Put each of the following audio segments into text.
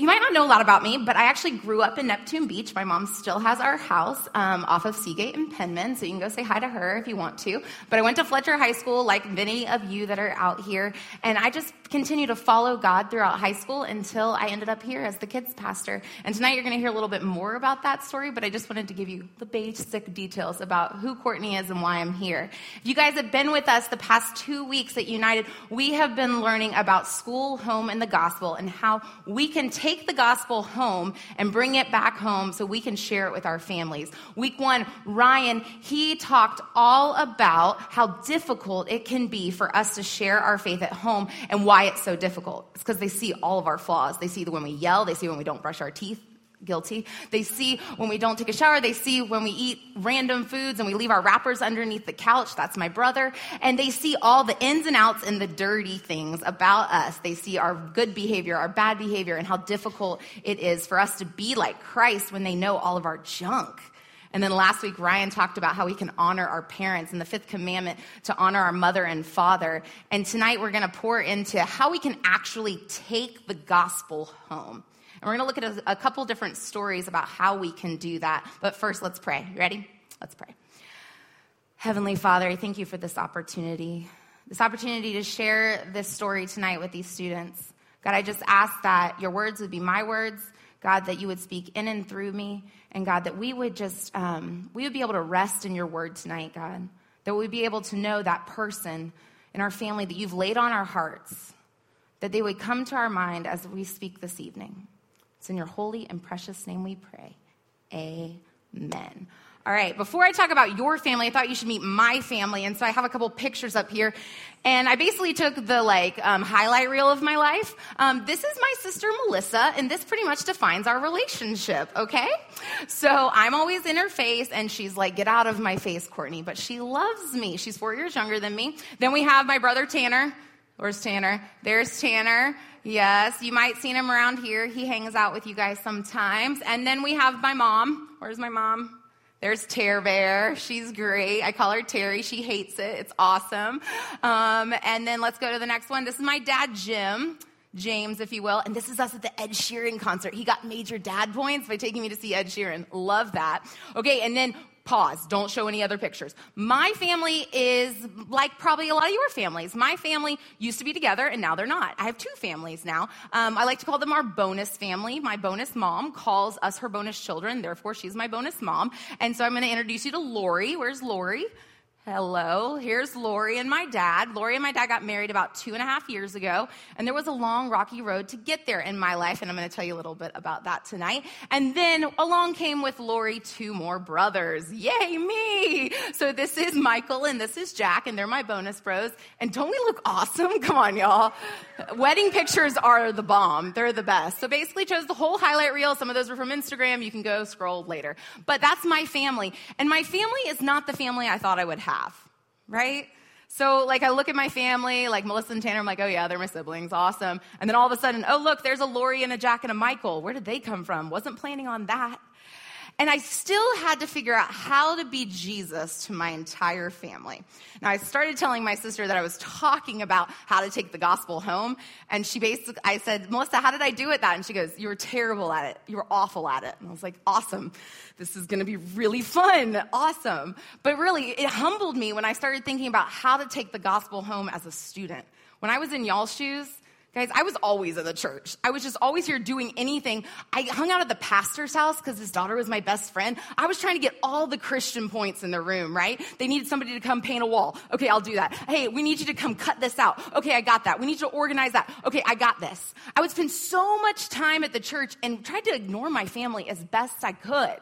you might not know a lot about me, but I actually grew up in Neptune Beach. My mom still has our house um, off of Seagate and Penman, so you can go say hi to her if you want to. But I went to Fletcher High School, like many of you that are out here, and I just continue to follow God throughout high school until I ended up here as the kids pastor. And tonight you're going to hear a little bit more about that story, but I just wanted to give you the basic details about who Courtney is and why I'm here. If you guys have been with us the past two weeks at United, we have been learning about school, home, and the gospel and how we can take the gospel home and bring it back home so we can share it with our families. Week one, Ryan, he talked all about how difficult it can be for us to share our faith at home and why why it's so difficult. It's because they see all of our flaws. They see when we yell, they see when we don't brush our teeth, guilty. They see when we don't take a shower. They see when we eat random foods and we leave our wrappers underneath the couch. That's my brother. And they see all the ins and outs and the dirty things about us. They see our good behavior, our bad behavior, and how difficult it is for us to be like Christ when they know all of our junk. And then last week, Ryan talked about how we can honor our parents and the fifth commandment to honor our mother and father. And tonight, we're going to pour into how we can actually take the gospel home. And we're going to look at a, a couple different stories about how we can do that. But first, let's pray. Ready? Let's pray. Heavenly Father, I thank you for this opportunity, this opportunity to share this story tonight with these students. God, I just ask that your words would be my words God, that you would speak in and through me, and God, that we would just, um, we would be able to rest in your word tonight, God. That we'd be able to know that person in our family that you've laid on our hearts, that they would come to our mind as we speak this evening. It's in your holy and precious name we pray. Amen. All right, before I talk about your family, I thought you should meet my family. And so I have a couple pictures up here. And I basically took the like um, highlight reel of my life. Um, this is my sister Melissa, and this pretty much defines our relationship, okay? So I'm always in her face, and she's like, get out of my face, Courtney. But she loves me. She's four years younger than me. Then we have my brother Tanner. Where's Tanner? There's Tanner. Yes, you might see him around here. He hangs out with you guys sometimes. And then we have my mom. Where's my mom? There's Tear Bear. She's great. I call her Terry. She hates it. It's awesome. Um, and then let's go to the next one. This is my dad, Jim. James, if you will. And this is us at the Ed Sheeran concert. He got major dad points by taking me to see Ed Sheeran. Love that. Okay, and then pause. Don't show any other pictures. My family is like probably a lot of your families. My family used to be together and now they're not. I have two families now. Um, I like to call them our bonus family. My bonus mom calls us her bonus children. Therefore, she's my bonus mom. And so I'm going to introduce you to Lori. Where's Lori? Hello, here's Lori and my dad. Lori and my dad got married about two and a half years ago, and there was a long, rocky road to get there in my life, and I'm going to tell you a little bit about that tonight. And then along came with Lori two more brothers. Yay, me! So this is Michael and this is Jack, and they're my bonus bros. And don't we look awesome? Come on, y'all. Wedding pictures are the bomb. They're the best. So basically, chose the whole highlight reel. Some of those were from Instagram. You can go scroll later. But that's my family, and my family is not the family I thought I would have have, right? So, like, I look at my family, like Melissa and Tanner, I'm like, oh yeah, they're my siblings, awesome. And then all of a sudden, oh look, there's a Lori and a Jack and a Michael. Where did they come from? Wasn't planning on that. And I still had to figure out how to be Jesus to my entire family. Now, I started telling my sister that I was talking about how to take the gospel home. And she basically, I said, Melissa, how did I do it that? And she goes, You were terrible at it. You were awful at it. And I was like, Awesome. This is going to be really fun. Awesome. But really, it humbled me when I started thinking about how to take the gospel home as a student. When I was in y'all's shoes, Guys, I was always in the church. I was just always here doing anything. I hung out at the pastor's house because his daughter was my best friend. I was trying to get all the Christian points in the room, right? They needed somebody to come paint a wall. Okay, I'll do that. Hey, we need you to come cut this out. Okay, I got that. We need you to organize that. Okay, I got this. I would spend so much time at the church and tried to ignore my family as best I could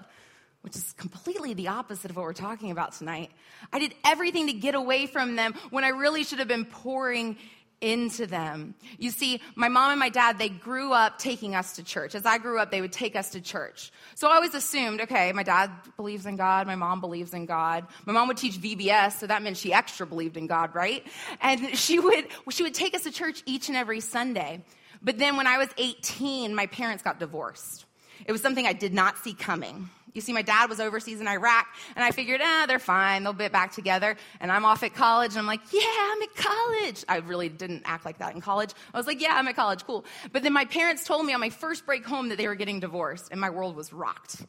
which is completely the opposite of what we're talking about tonight. I did everything to get away from them when I really should have been pouring into them. You see, my mom and my dad, they grew up taking us to church. As I grew up, they would take us to church. So I always assumed, okay, my dad believes in God, my mom believes in God. My mom would teach VBS, so that meant she extra believed in God, right? And she would, she would take us to church each and every Sunday. But then when I was 18, my parents got divorced. It was something I did not see coming, You see, my dad was overseas in Iraq, and I figured, ah, they're fine. They'll get back together. And I'm off at college, and I'm like, yeah, I'm at college. I really didn't act like that in college. I was like, yeah, I'm at college, cool. But then my parents told me on my first break home that they were getting divorced, and my world was rocked.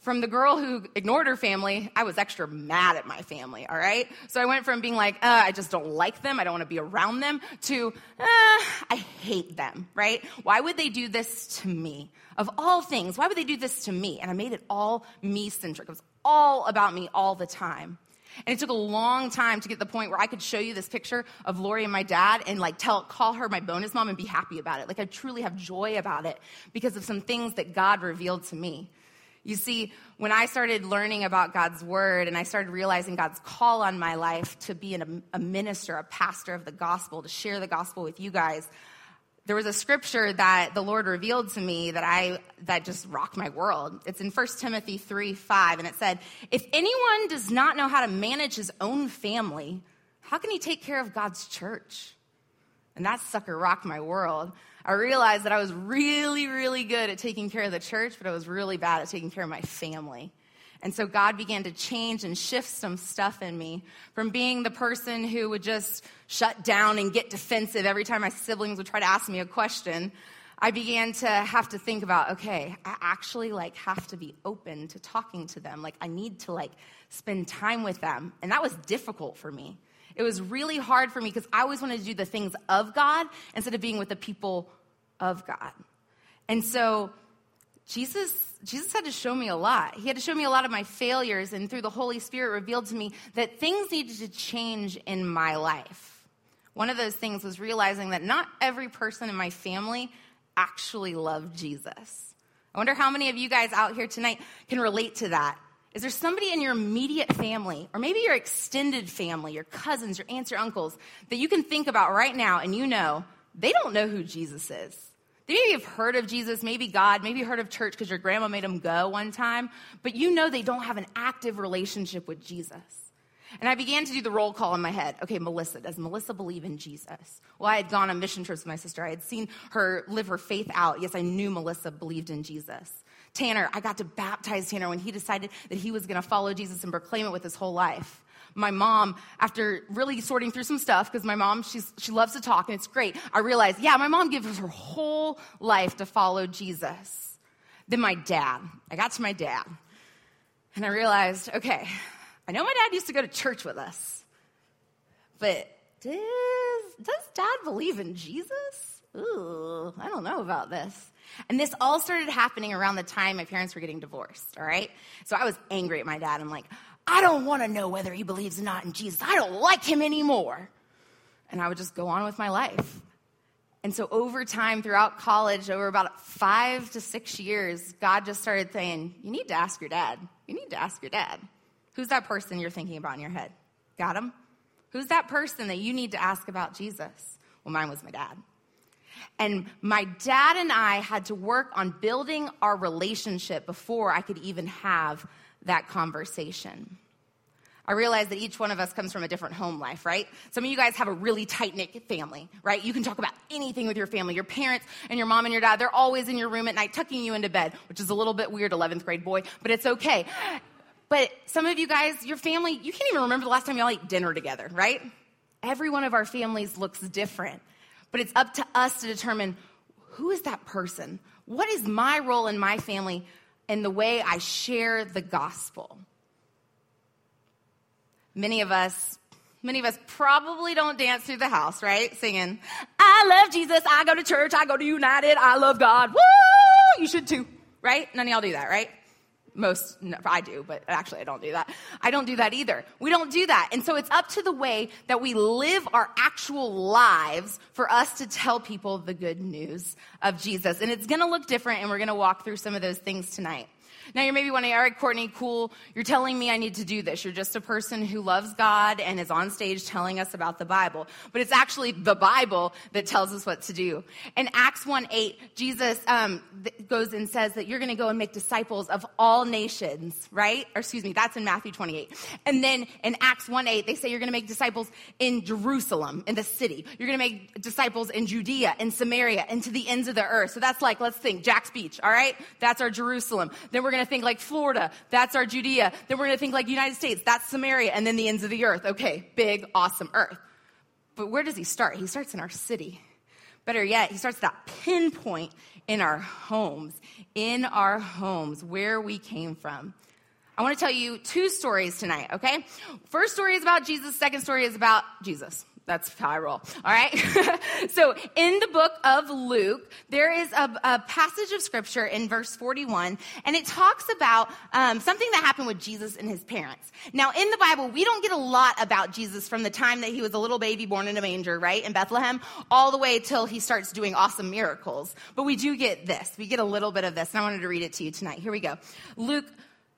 From the girl who ignored her family, I was extra mad at my family, all right? So I went from being like, uh, I just don't like them, I don't want to be around them, to, uh, I hate them, right? Why would they do this to me? Of all things, why would they do this to me? And I made it all me centric. It was all about me all the time. And it took a long time to get to the point where I could show you this picture of Lori and my dad and like tell, call her my bonus mom and be happy about it. Like I truly have joy about it because of some things that God revealed to me. You see, when I started learning about God's word and I started realizing God's call on my life to be an, a minister, a pastor of the gospel, to share the gospel with you guys, there was a scripture that the Lord revealed to me that I that just rocked my world. It's in 1 Timothy 3 5, and it said, If anyone does not know how to manage his own family, how can he take care of God's church? And that sucker rocked my world. I realized that I was really, really good at taking care of the church, but I was really bad at taking care of my family. And so God began to change and shift some stuff in me from being the person who would just shut down and get defensive every time my siblings would try to ask me a question. I began to have to think about, okay, I actually like have to be open to talking to them. Like I need to like spend time with them. And that was difficult for me. It was really hard for me because I always wanted to do the things of God instead of being with the people of God. And so Jesus, Jesus had to show me a lot. He had to show me a lot of my failures, and through the Holy Spirit, revealed to me that things needed to change in my life. One of those things was realizing that not every person in my family actually loved Jesus. I wonder how many of you guys out here tonight can relate to that. Is there somebody in your immediate family, or maybe your extended family, your cousins, your aunts, your uncles, that you can think about right now and you know they don't know who Jesus is? They maybe have heard of Jesus, maybe God, maybe heard of church because your grandma made them go one time, but you know they don't have an active relationship with Jesus. And I began to do the roll call in my head. Okay, Melissa, does Melissa believe in Jesus? Well, I had gone on mission trips with my sister. I had seen her live her faith out. Yes, I knew Melissa believed in Jesus. Tanner, I got to baptize Tanner when he decided that he was going to follow Jesus and proclaim it with his whole life. My mom, after really sorting through some stuff, because my mom, she's, she loves to talk and it's great, I realized, yeah, my mom gives her whole life to follow Jesus. Then my dad, I got to my dad, and I realized, okay, I know my dad used to go to church with us, but does, does dad believe in Jesus? Ooh, I don't know about this. And this all started happening around the time my parents were getting divorced, all right? So I was angry at my dad. I'm like, I don't want to know whether he believes or not in Jesus. I don't like him anymore. And I would just go on with my life. And so over time, throughout college, over about five to six years, God just started saying, You need to ask your dad. You need to ask your dad. Who's that person you're thinking about in your head? Got him? Who's that person that you need to ask about Jesus? Well, mine was my dad. And my dad and I had to work on building our relationship before I could even have that conversation. I realize that each one of us comes from a different home life, right? Some of you guys have a really tight knit family, right? You can talk about anything with your family. Your parents and your mom and your dad, they're always in your room at night tucking you into bed, which is a little bit weird, 11th grade boy, but it's okay. But some of you guys, your family, you can't even remember the last time y'all ate dinner together, right? Every one of our families looks different. But it's up to us to determine who is that person? What is my role in my family and the way I share the gospel? Many of us, many of us probably don't dance through the house, right? Singing, I love Jesus, I go to church, I go to United, I love God. Woo! You should too, right? None of y'all do that, right? Most i do but actually i don't do that. I don't do that either. We don't do that. And so it's up to the way that we live our actual lives for us to tell people the good news of jesus. And it's going to look different and we're going to walk through some of those things tonight now you're maybe wondering, all right, Courtney, cool. You're telling me I need to do this. You're just a person who loves God and is on stage telling us about the Bible. But it's actually the Bible that tells us what to do. In Acts 1 8, Jesus um, goes and says that you're going to go and make disciples of all nations, right? Or excuse me, that's in Matthew 28. And then in Acts 1 8, they say you're going to make disciples in Jerusalem, in the city. You're going to make disciples in Judea, in Samaria, and to the ends of the earth. So that's like, let's think, Jax Beach, all right? That's our Jerusalem. Then Then we're going to think like Florida. That's our Judea. Then we're going to think like United States. That's Samaria. And then the ends of the earth. Okay, big, awesome earth. But where does he start? He starts in our city. Better yet, he starts that pinpoint in our homes, in our homes, where we came from. I want to tell you two stories tonight, okay? First story is about Jesus, second story is about Jesus. That's roll. All right. so in the book of Luke, there is a, a, passage of scripture in verse 41, and it talks about um, something that happened with Jesus and his parents. Now, in the Bible, we don't get a lot about Jesus from the time that he was a little baby born in a manger, right, in Bethlehem, all the way till he starts doing awesome miracles. But we do get this. We get a little bit of this, and I wanted to read it to you tonight. Here we go. Luke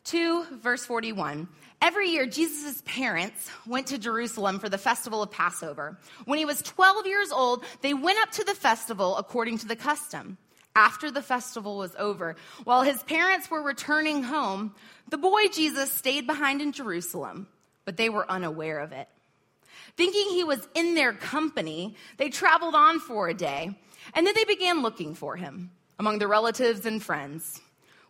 2, verse 41. Every year, Jesus' parents went to Jerusalem for the festival of Passover. When he was 12 years old, they went up to the festival according to the custom. After the festival was over, while his parents were returning home, the boy Jesus stayed behind in Jerusalem, but they were unaware of it. Thinking he was in their company, they traveled on for a day, and then they began looking for him among their relatives and friends.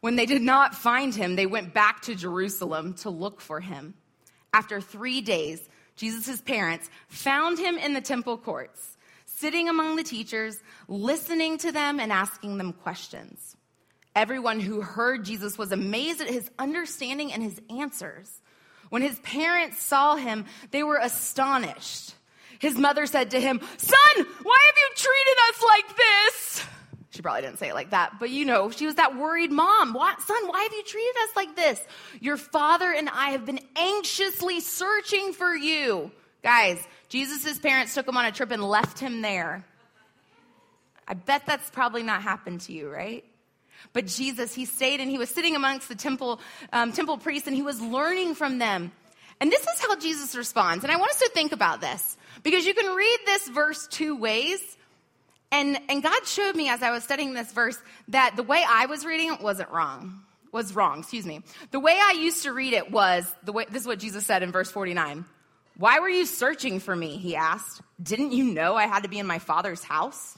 When they did not find him, they went back to Jerusalem to look for him. After three days, Jesus' parents found him in the temple courts, sitting among the teachers, listening to them and asking them questions. Everyone who heard Jesus was amazed at his understanding and his answers. When his parents saw him, they were astonished. His mother said to him, Son, why have you treated us like this? She probably didn't say it like that, but you know, she was that worried mom. Son, why have you treated us like this? Your father and I have been anxiously searching for you. Guys, Jesus' parents took him on a trip and left him there. I bet that's probably not happened to you, right? But Jesus, he stayed and he was sitting amongst the temple, um, temple priests and he was learning from them. And this is how Jesus responds. And I want us to think about this because you can read this verse two ways. And, and God showed me as I was studying this verse that the way I was reading it wasn't wrong. Was wrong, excuse me. The way I used to read it was the way, this is what Jesus said in verse 49. Why were you searching for me? He asked. Didn't you know I had to be in my father's house?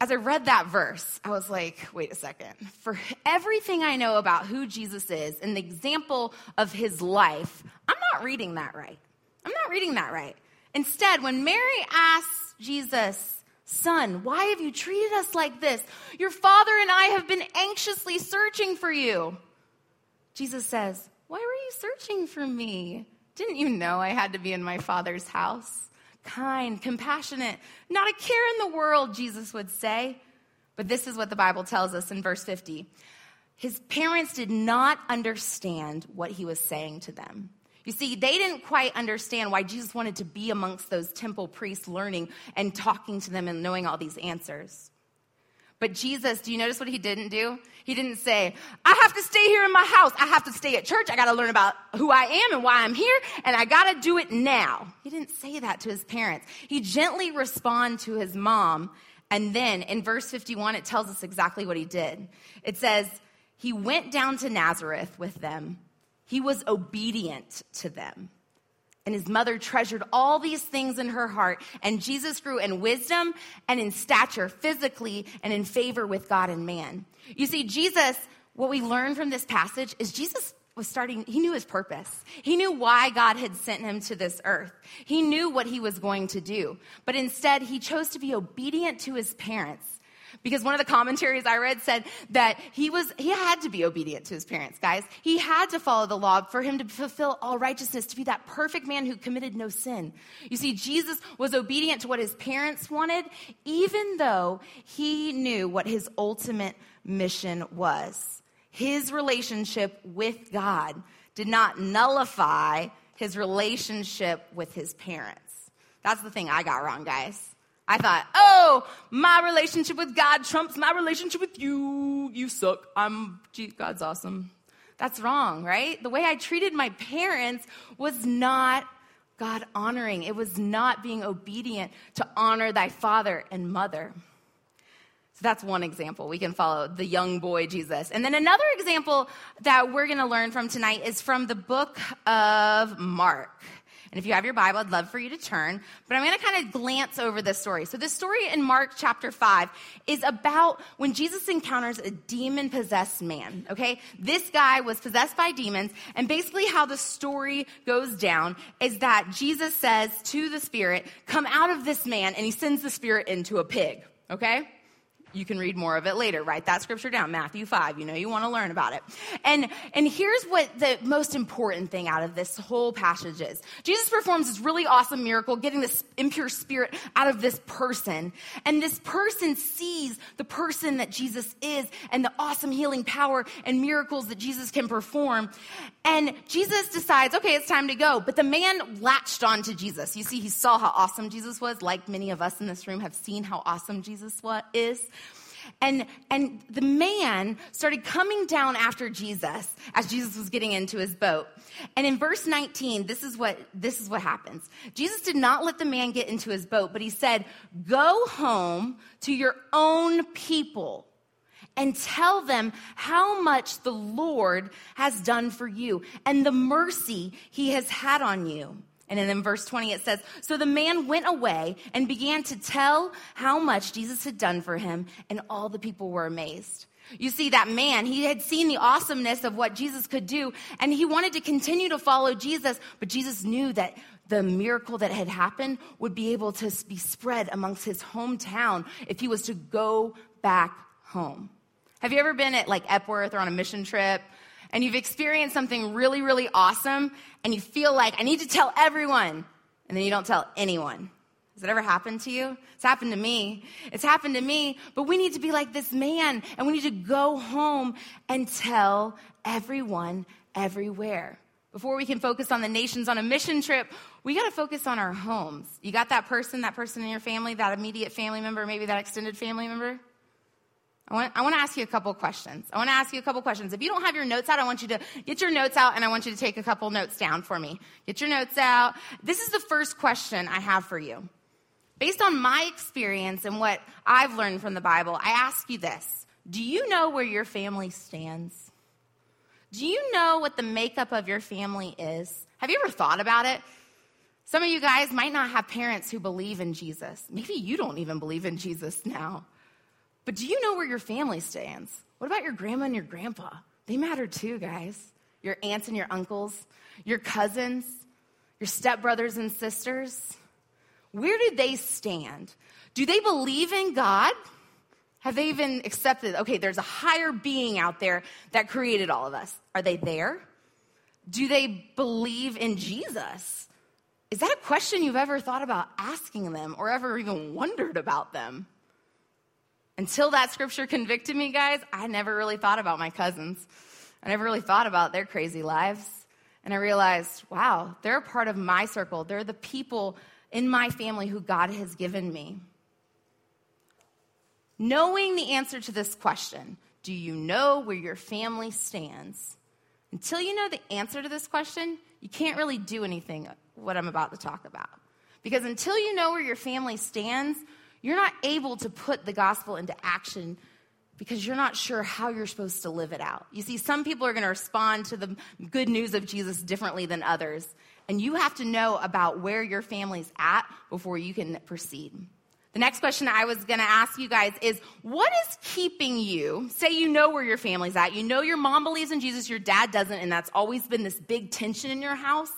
As I read that verse, I was like, wait a second. For everything I know about who Jesus is and the example of his life, I'm not reading that right. I'm not reading that right. Instead, when Mary asks Jesus, Son, why have you treated us like this? Your father and I have been anxiously searching for you. Jesus says, Why were you searching for me? Didn't you know I had to be in my father's house? Kind, compassionate, not a care in the world, Jesus would say. But this is what the Bible tells us in verse 50. His parents did not understand what he was saying to them. You see, they didn't quite understand why Jesus wanted to be amongst those temple priests, learning and talking to them and knowing all these answers. But Jesus, do you notice what he didn't do? He didn't say, I have to stay here in my house. I have to stay at church. I got to learn about who I am and why I'm here, and I got to do it now. He didn't say that to his parents. He gently responded to his mom. And then in verse 51, it tells us exactly what he did. It says, He went down to Nazareth with them he was obedient to them. And his mother treasured all these things in her heart. And Jesus grew in wisdom and in stature, physically, and in favor with God and man. You see, Jesus, what we learn from this passage is Jesus was starting, he knew his purpose. He knew why God had sent him to this earth. He knew what he was going to do. But instead, he chose to be obedient to his parents because one of the commentaries I read said that he was, he had to be obedient to his parents, guys. He had to follow the law for him to fulfill all righteousness, to be that perfect man who committed no sin. You see, Jesus was obedient to what his parents wanted, even though he knew what his ultimate mission was. His relationship with God did not nullify his relationship with his parents. That's the thing I got wrong, guys. I thought, oh, my relationship with God trumps my relationship with you. You suck. I'm, gee, God's awesome. That's wrong, right? The way I treated my parents was not God honoring. It was not being obedient to honor thy father and mother. So that's one example we can follow the young boy Jesus. And then another example that we're going to learn from tonight is from the book of Mark. And if you have your Bible, I'd love for you to turn. But I'm going to kind of glance over this story. So, this story in Mark chapter 5 is about when Jesus encounters a demon possessed man, okay? This guy was possessed by demons. And basically, how the story goes down is that Jesus says to the spirit, Come out of this man. And he sends the spirit into a pig, okay? You can read more of it later. Write that scripture down, Matthew 5. You know you want to learn about it. And, and here's what the most important thing out of this whole passage is. Jesus performs this really awesome miracle, getting this impure spirit out of this person. And this person sees the person that Jesus is and the awesome healing power and miracles that Jesus can perform. And Jesus decides, okay, it's time to go. But the man latched on to Jesus. You see, he saw how awesome Jesus was, like many of us in this room have seen how awesome Jesus is. And, and the man started coming down after Jesus as Jesus was getting into his boat. And in verse 19, this is what, this is what happens. Jesus did not let the man get into his boat, but he said, go home to your own people and tell them how much the Lord has done for you and the mercy he has had on you. And then in verse 20 it says, So the man went away and began to tell how much Jesus had done for him, and all the people were amazed. You see, that man, he had seen the awesomeness of what Jesus could do, and he wanted to continue to follow Jesus, but Jesus knew that the miracle that had happened would be able to be spread amongst his hometown if he was to go back home. Have you ever been at like Epworth or on a mission trip and you've experienced something really, really awesome and you feel like, I need to tell everyone, and then you don't tell anyone. Has it ever happened to you? It's happened to me. It's happened to me, but we need to be like this man and we need to go home and tell everyone everywhere. Before we can focus on the nations on a mission trip, we got to focus on our homes. You got that person, that person in your family, that immediate family member, maybe that extended family member? I want, I want to ask you a couple questions. I want to ask you a couple questions. If you don't have your notes out, I want you to get your notes out and I want you to take a couple notes down for me. Get your notes out. This is the first question I have for you. Based on my experience and what I've learned from the Bible, I ask you this Do you know where your family stands? Do you know what the makeup of your family is? Have you ever thought about it? Some of you guys might not have parents who believe in Jesus. Maybe you don't even believe in Jesus now. But do you know where your family stands? What about your grandma and your grandpa? They matter too, guys. Your aunts and your uncles, your cousins, your stepbrothers and sisters. Where do they stand? Do they believe in God? Have they even accepted, okay, there's a higher being out there that created all of us? Are they there? Do they believe in Jesus? Is that a question you've ever thought about asking them or ever even wondered about them? Until that scripture convicted me, guys, I never really thought about my cousins. I never really thought about their crazy lives. And I realized, wow, they're a part of my circle. They're the people in my family who God has given me. Knowing the answer to this question, do you know where your family stands? Until you know the answer to this question, you can't really do anything what I'm about to talk about. Because until you know where your family stands, you're not able to put the gospel into action because you're not sure how you're supposed to live it out. You see, some people are going to respond to the good news of Jesus differently than others. And you have to know about where your family's at before you can proceed. The next question I was going to ask you guys is what is keeping you? Say you know where your family's at. You know your mom believes in Jesus, your dad doesn't, and that's always been this big tension in your house.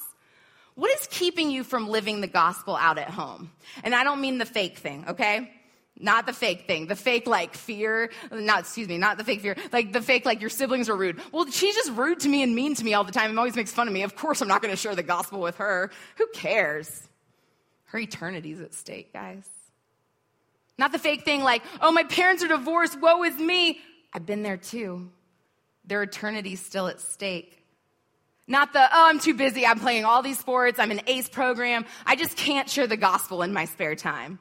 What is keeping you from living the gospel out at home? And I don't mean the fake thing, okay? Not the fake thing, the fake like fear, not, excuse me, not the fake fear, like the fake like your siblings are rude. Well, she's just rude to me and mean to me all the time and always makes fun of me. Of course, I'm not going to share the gospel with her. Who cares? Her eternity's at stake, guys. Not the fake thing like, oh, my parents are divorced, woe is me. I've been there too. Their eternity's still at stake. Not the, oh, I'm too busy. I'm playing all these sports. I'm in ACE program. I just can't share the gospel in my spare time.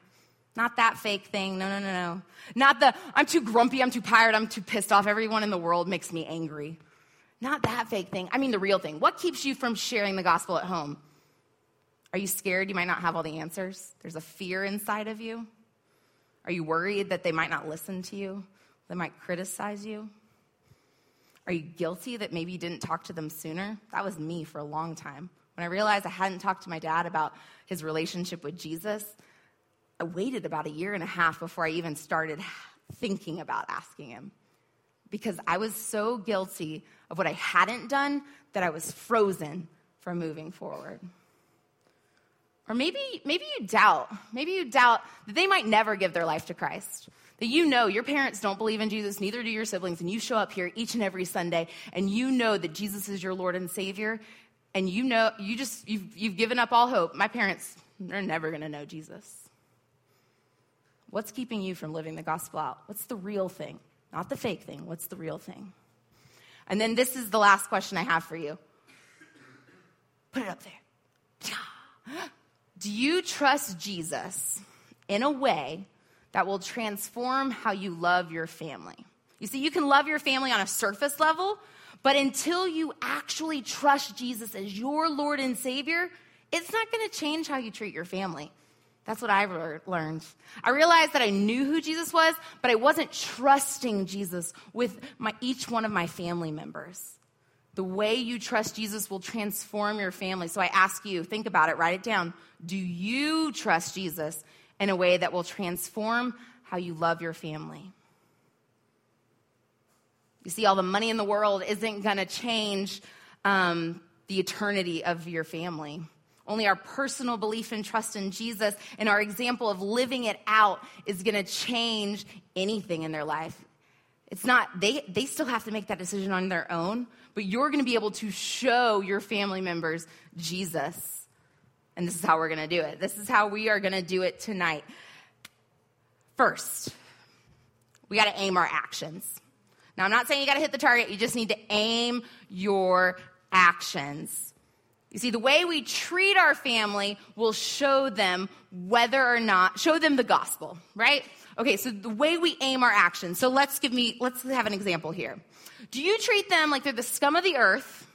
Not that fake thing. No, no, no, no. Not the, I'm too grumpy. I'm too tired. I'm too pissed off. Everyone in the world makes me angry. Not that fake thing. I mean, the real thing. What keeps you from sharing the gospel at home? Are you scared you might not have all the answers? There's a fear inside of you? Are you worried that they might not listen to you? They might criticize you? Are you guilty that maybe you didn't talk to them sooner? That was me for a long time. When I realized I hadn't talked to my dad about his relationship with Jesus, I waited about a year and a half before I even started thinking about asking him because I was so guilty of what I hadn't done that I was frozen from moving forward. Or maybe, maybe you doubt, maybe you doubt that they might never give their life to Christ. That you know your parents don't believe in Jesus, neither do your siblings, and you show up here each and every Sunday and you know that Jesus is your Lord and Savior, and you know, you just, you've, you've given up all hope. My parents, they're never gonna know Jesus. What's keeping you from living the gospel out? What's the real thing? Not the fake thing. What's the real thing? And then this is the last question I have for you. Put it up there. Do you trust Jesus in a way that will transform how you love your family? You see, you can love your family on a surface level, but until you actually trust Jesus as your Lord and Savior, it's not going to change how you treat your family. That's what I learned. I realized that I knew who Jesus was, but I wasn't trusting Jesus with my, each one of my family members. The way you trust Jesus will transform your family. So I ask you, think about it, write it down. Do you trust Jesus in a way that will transform how you love your family? You see, all the money in the world isn't going to change um, the eternity of your family. Only our personal belief and trust in Jesus and our example of living it out is going to change anything in their life. It's not, they, they still have to make that decision on their own, but you're going to be able to show your family members Jesus. And this is how we're going to do it. This is how we are going to do it tonight. First, we got to aim our actions. Now, I'm not saying you got to hit the target, you just need to aim your actions. You see, the way we treat our family will show them whether or not, show them the gospel, right? Okay, so the way we aim our actions. So let's give me, let's have an example here. Do you treat them like they're the scum of the earth,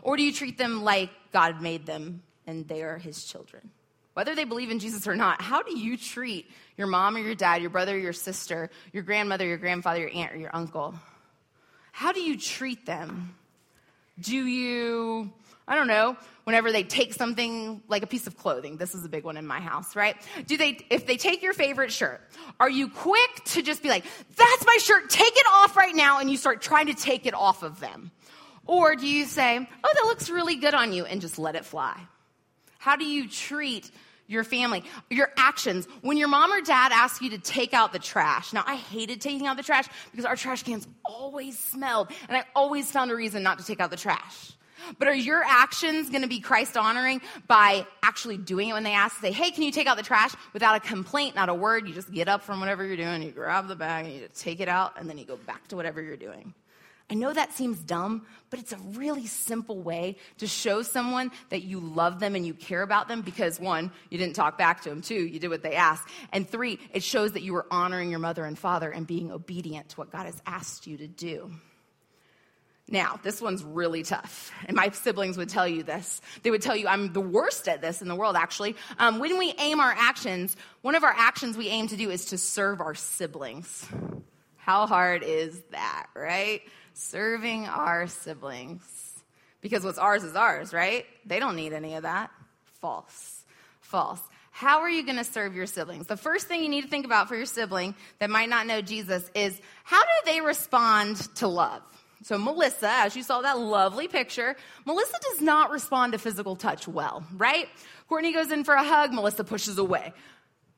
or do you treat them like God made them and they are his children? Whether they believe in Jesus or not, how do you treat your mom or your dad, your brother or your sister, your grandmother, your grandfather, your aunt or your uncle? How do you treat them? Do you I don't know, whenever they take something like a piece of clothing. This is a big one in my house, right? Do they, if they take your favorite shirt, are you quick to just be like, that's my shirt, take it off right now, and you start trying to take it off of them? Or do you say, oh, that looks really good on you, and just let it fly? How do you treat your family, your actions. When your mom or dad asks you to take out the trash. Now, I hated taking out the trash because our trash cans always smelled, and I always found a reason not to take out the trash. But are your actions going to be Christ honoring by actually doing it when they ask? to Say, hey, can you take out the trash without a complaint, not a word? You just get up from whatever you're doing, you grab the bag, and you take it out, and then you go back to whatever you're doing. I know that seems dumb, but it's a really simple way to show someone that you love them and you care about them because one, you didn't talk back to them, two, you did what they asked, and three, it shows that you were honoring your mother and father and being obedient to what God has asked you to do. Now, this one's really tough. And my siblings would tell you this. They would tell you I'm the worst at this in the world, actually. Um, when we aim our actions, one of our actions we aim to do is to serve our siblings. How hard is that, right? Serving our siblings. Because what's ours is ours, right? They don't need any of that. False. False. How are you going to serve your siblings? The first thing you need to think about for your sibling that might not know Jesus is how do they respond to love? So, Melissa, as you saw that lovely picture, Melissa does not respond to physical touch well, right? Courtney goes in for a hug, Melissa pushes away.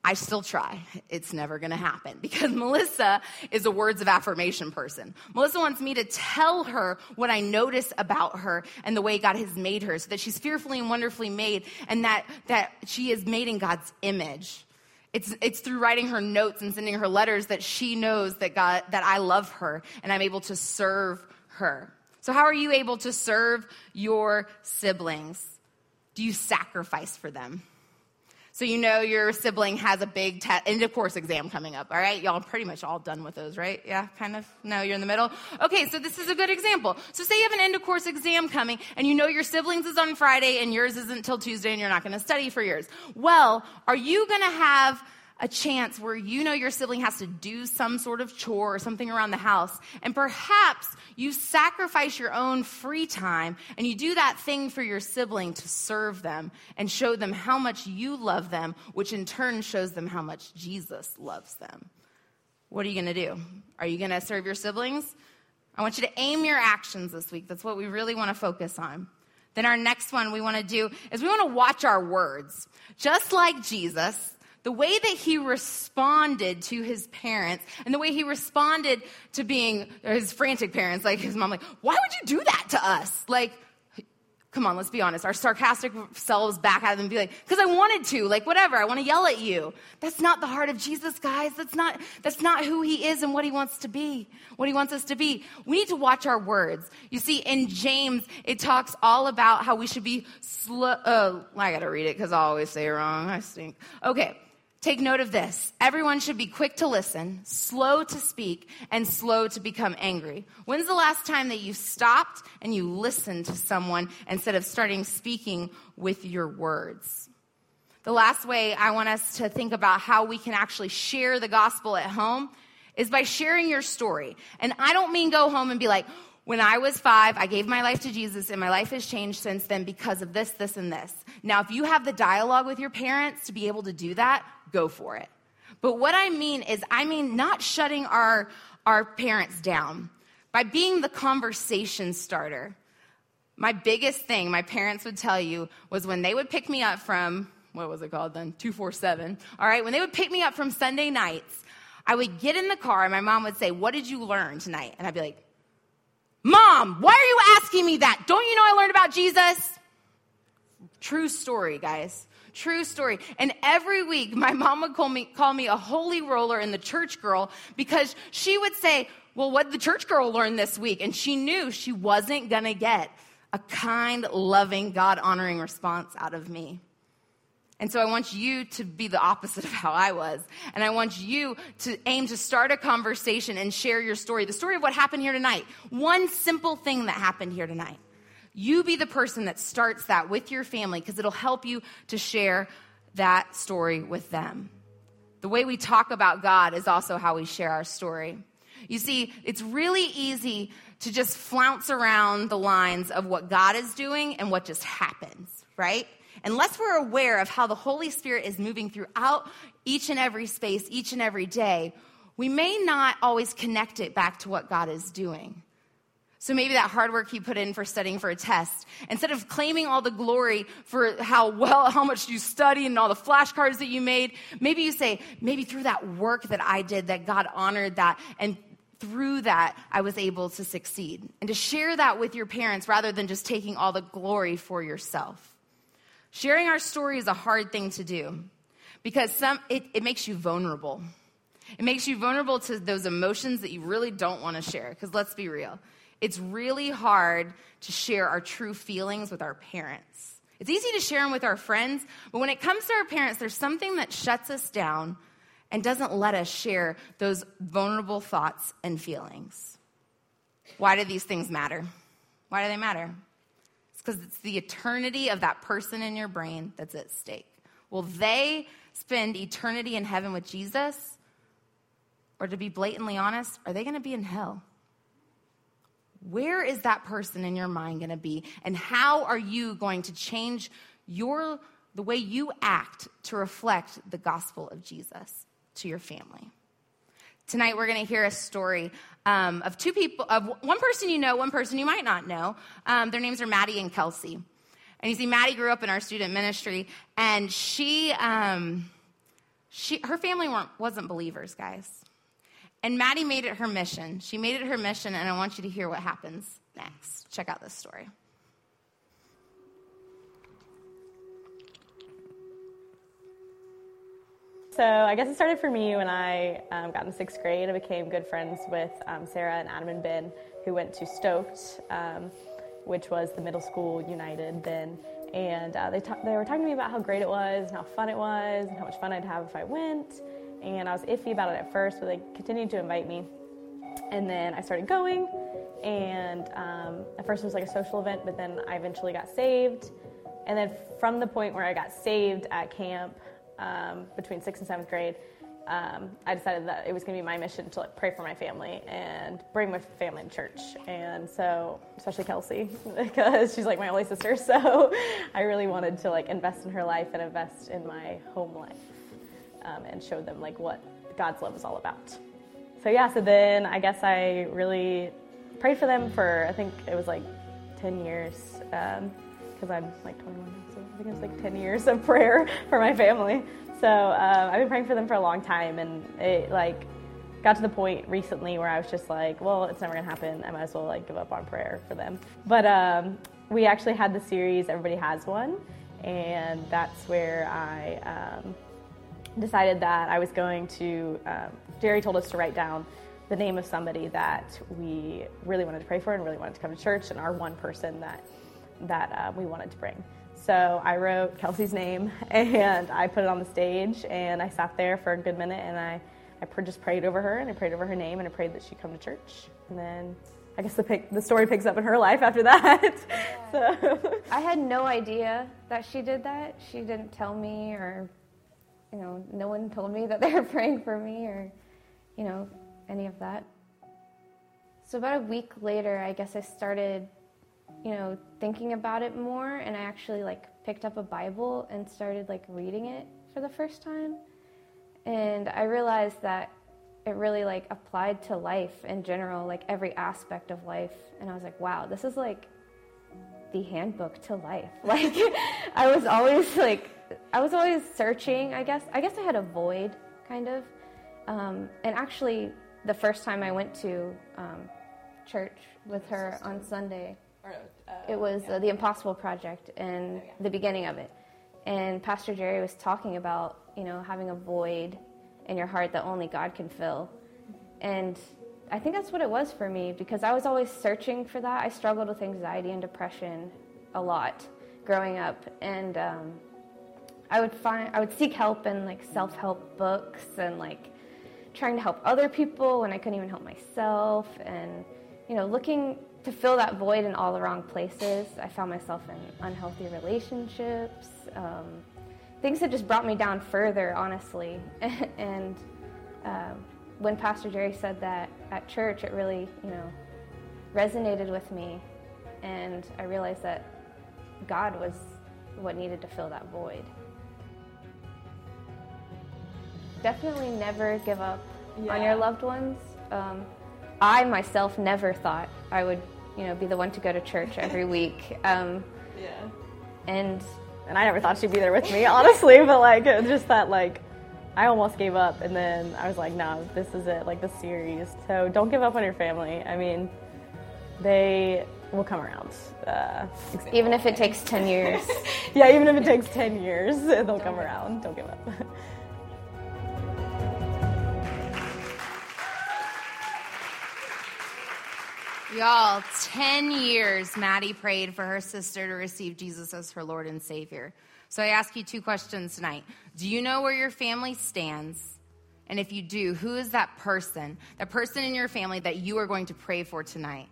I still try. It's never going to happen because Melissa is a words of affirmation person. Melissa wants me to tell her what I notice about her and the way God has made her so that she's fearfully and wonderfully made and that, that she is made in God's image. It's, it's through writing her notes and sending her letters that she knows that God, that I love her and I'm able to serve her. So, how are you able to serve your siblings? Do you sacrifice for them? So, you know your sibling has a big te- end of course exam coming up, all right? Y'all pretty much all done with those, right? Yeah, kind of? No, you're in the middle? Okay, so this is a good example. So, say you have an end of course exam coming and you know your siblings is on Friday and yours isn't until Tuesday and you're not going to study for yours. Well, are you going to have a chance where you know your sibling has to do some sort of chore or something around the house, and perhaps you sacrifice your own free time and you do that thing for your sibling to serve them and show them how much you love them, which in turn shows them how much Jesus loves them. What are you going to do? Are you going to serve your siblings? I want you to aim your actions this week. That's what we really want to focus on. Then our next one we want to do is we want to watch our words. Just like Jesus, the way that he responded to his parents and the way he responded to being his frantic parents, like his mom, like, why would you do that to us? Like, come on, let's be honest. Our sarcastic selves back at them and be like, because I wanted to, like, whatever, I want to yell at you. That's not the heart of Jesus, guys. That's not, that's not who he is and what he wants to be, what he wants us to be. We need to watch our words. You see, in James, it talks all about how we should be slow. Uh, I got to read it because I always say it wrong. I stink. Okay. Take note of this. Everyone should be quick to listen, slow to speak, and slow to become angry. When's the last time that you stopped and you listened to someone instead of starting speaking with your words? The last way I want us to think about how we can actually share the gospel at home is by sharing your story. And I don't mean go home and be like, when I was five, I gave my life to Jesus, and my life has changed since then because of this, this, and this. Now, if you have the dialogue with your parents to be able to do that, go for it. But what I mean is, I mean not shutting our, our parents down by being the conversation starter. My biggest thing my parents would tell you was when they would pick me up from, what was it called then? 247. All right, when they would pick me up from Sunday nights, I would get in the car and my mom would say, What did you learn tonight? And I'd be like, Mom, why are you asking me that? Don't you know I learned about Jesus? True story, guys. True story. And every week, my mom would call me, call me a holy roller and the church girl because she would say, Well, what did the church girl learn this week? And she knew she wasn't going to get a kind, loving, God honoring response out of me. And so I want you to be the opposite of how I was. And I want you to aim to start a conversation and share your story. The story of what happened here tonight. One simple thing that happened here tonight. You be the person that starts that with your family because it'll help you to share that story with them. The way we talk about God is also how we share our story. You see, it's really easy to just flounce around the lines of what God is doing and what just happens, right? Unless we're aware of how the Holy Spirit is moving throughout each and every space, each and every day, we may not always connect it back to what God is doing. So maybe that hard work you put in for studying for a test, instead of claiming all the glory for how well, how much you studied and all the flashcards that you made, maybe you say, maybe through that work that I did, that God honored that, and through that, I was able to succeed. And to share that with your parents rather than just taking all the glory for yourself. Sharing our story is a hard thing to do because some, it, it makes you vulnerable. It makes you vulnerable to those emotions that you really don't want to share. Because let's be real, it's really hard to share our true feelings with our parents. It's easy to share them with our friends, but when it comes to our parents, there's something that shuts us down and doesn't let us share those vulnerable thoughts and feelings. Why do these things matter? Why do they matter? Because it's the eternity of that person in your brain that's at stake. Will they spend eternity in heaven with Jesus? Or to be blatantly honest, are they going to be in hell? Where is that person in your mind going to be? And how are you going to change your the way you act to reflect the gospel of Jesus to your family? Tonight, we're going to hear a story um, of two people, of one person you know, one person you might not know. Um, their names are Maddie and Kelsey. And you see, Maddie grew up in our student ministry, and she, um, she her family weren't, wasn't believers, guys. And Maddie made it her mission. She made it her mission, and I want you to hear what happens next. Check out this story. So I guess it started for me when I um, got in sixth grade. I became good friends with um, Sarah and Adam and Ben, who went to Stoked, um, which was the middle school united then. And uh, they, ta- they were talking to me about how great it was and how fun it was and how much fun I'd have if I went. And I was iffy about it at first, but they continued to invite me. And then I started going. And um, at first it was like a social event, but then I eventually got saved. And then from the point where I got saved at camp, um, between sixth and seventh grade, um, I decided that it was going to be my mission to like, pray for my family and bring my family to church. And so, especially Kelsey, because she's like my only sister. So I really wanted to like invest in her life and invest in my home life um, and show them like what God's love is all about. So yeah, so then I guess I really prayed for them for I think it was like 10 years because um, I'm like 21 so I think it was like 10 years of prayer for my family. So um, I've been praying for them for a long time, and it like got to the point recently where I was just like, well, it's never gonna happen. I might as well like give up on prayer for them. But um, we actually had the series Everybody Has One, and that's where I um, decided that I was going to. Um, Jerry told us to write down the name of somebody that we really wanted to pray for and really wanted to come to church, and our one person that that uh, we wanted to bring. So I wrote Kelsey's name and I put it on the stage and I sat there for a good minute and I, I just prayed over her and I prayed over her name and I prayed that she'd come to church. And then I guess the, pick, the story picks up in her life after that. so. I had no idea that she did that. She didn't tell me or, you know, no one told me that they were praying for me or, you know, any of that. So about a week later, I guess I started you know, thinking about it more and I actually like picked up a Bible and started like reading it for the first time. And I realized that it really like applied to life in general, like every aspect of life. And I was like, wow, this is like the handbook to life. Like I was always like I was always searching, I guess. I guess I had a void kind of. Um, and actually the first time I went to um, church with her on Sunday, or, uh, it was yeah. uh, the Impossible Project and oh, yeah. the beginning of it. And Pastor Jerry was talking about, you know, having a void in your heart that only God can fill. And I think that's what it was for me because I was always searching for that. I struggled with anxiety and depression a lot growing up, and um, I would find I would seek help in like self-help books and like trying to help other people when I couldn't even help myself, and you know, looking to fill that void in all the wrong places. I found myself in unhealthy relationships, um, things that just brought me down further, honestly. and um, when Pastor Jerry said that at church, it really, you know, resonated with me, and I realized that God was what needed to fill that void. Definitely never give up yeah. on your loved ones. Um, I myself never thought I would, you know, be the one to go to church every week. Um, yeah. And and I never thought she'd be there with me, honestly. but like, just that like, I almost gave up, and then I was like, no, this is it, like the series. So don't give up on your family. I mean, they will come around. Uh, even if it takes ten years. yeah, even if it takes ten years, they'll come around. Don't give up. Y'all, 10 years Maddie prayed for her sister to receive Jesus as her Lord and Savior. So I ask you two questions tonight. Do you know where your family stands? And if you do, who is that person? That person in your family that you are going to pray for tonight?